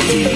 should be.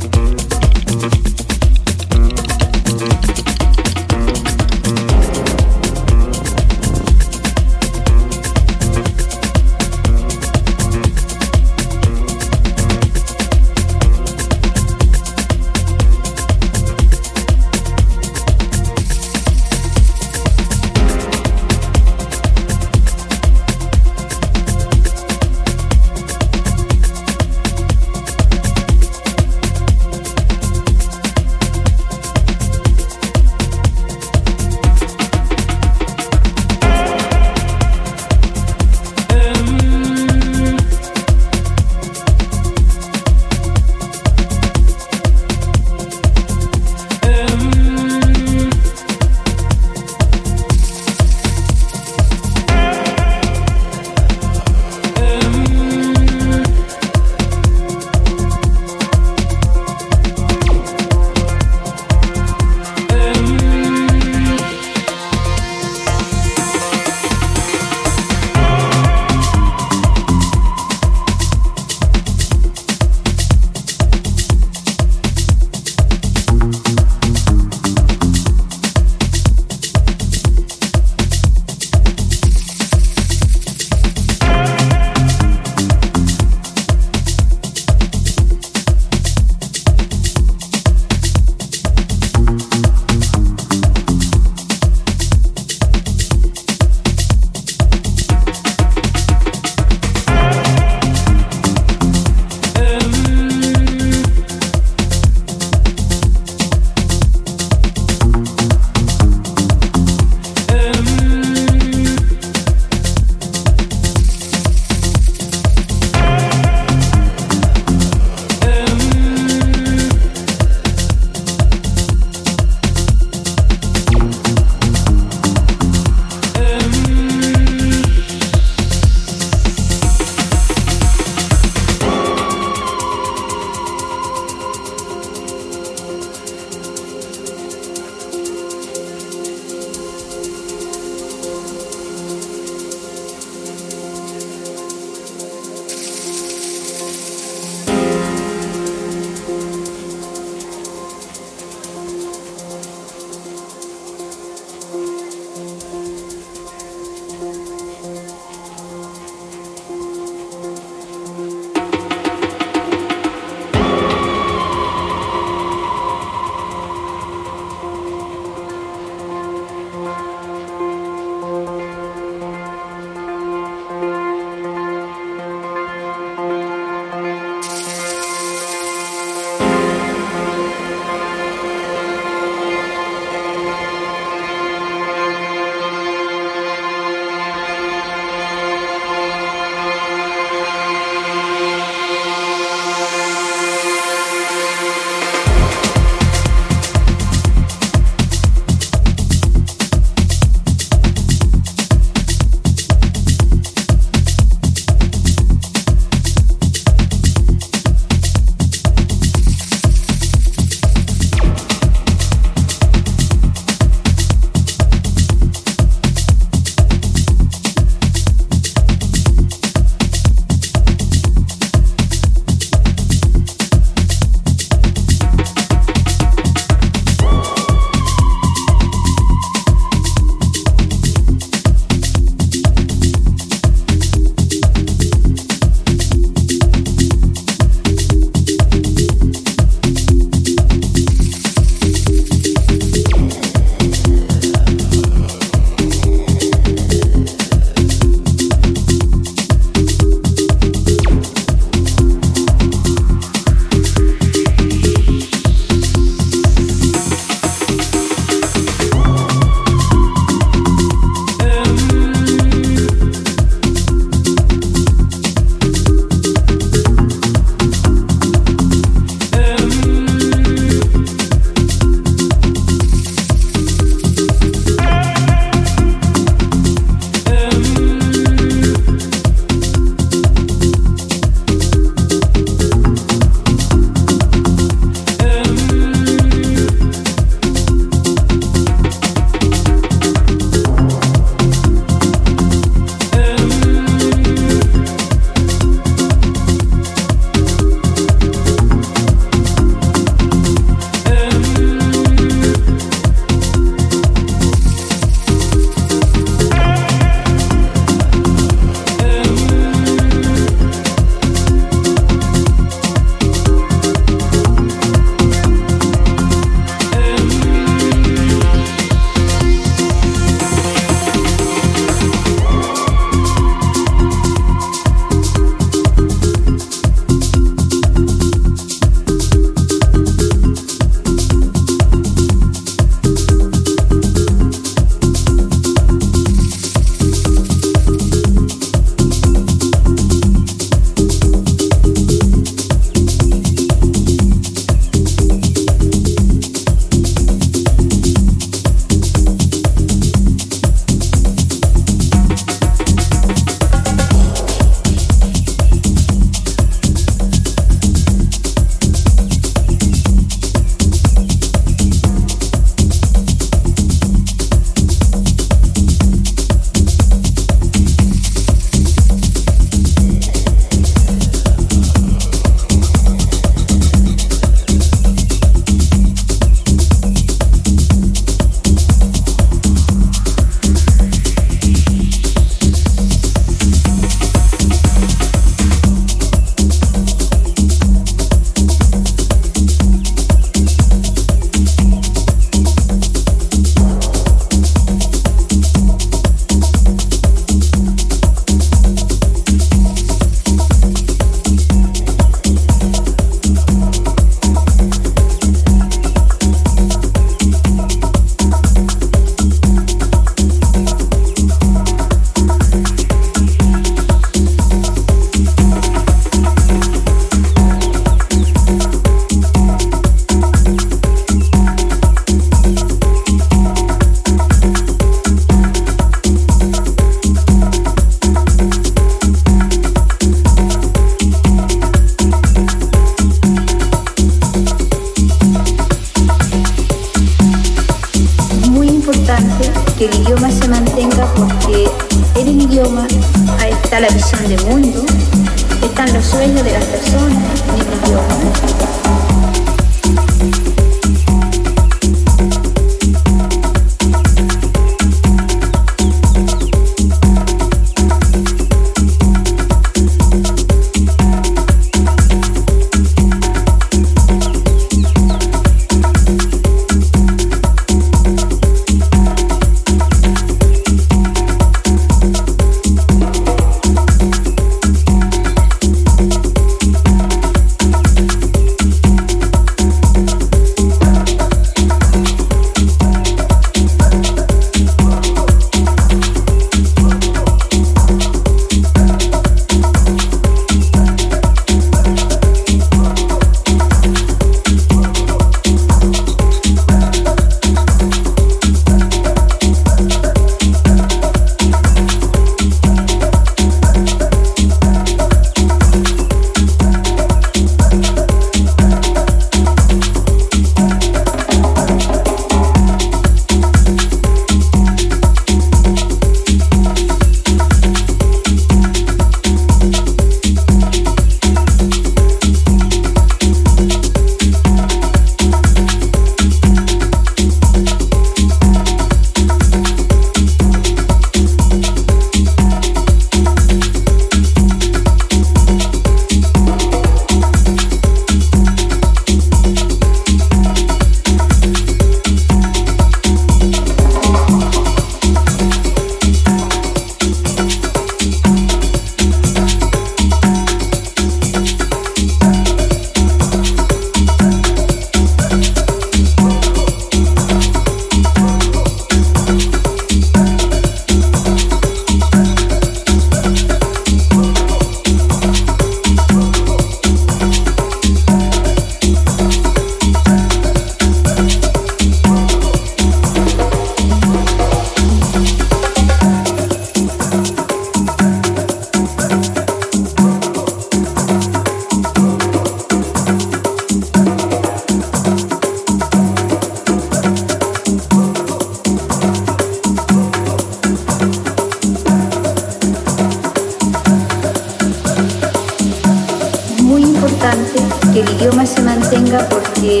porque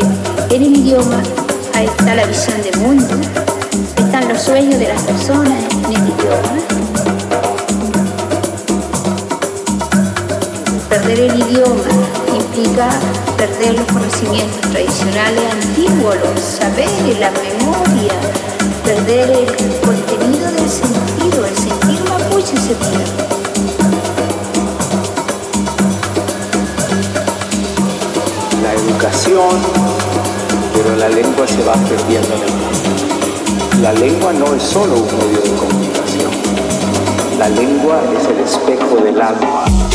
en el idioma está la visión del mundo, están los sueños de las personas en el idioma. Perder el idioma implica perder los conocimientos tradicionales antiguos, los saberes, la memoria, perder el contenido del sentido, el sentido mapuche se pierde. educación, pero la lengua se va perdiendo en el mundo. La lengua no es solo un medio de comunicación, la lengua es el espejo del alma.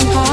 I'm high.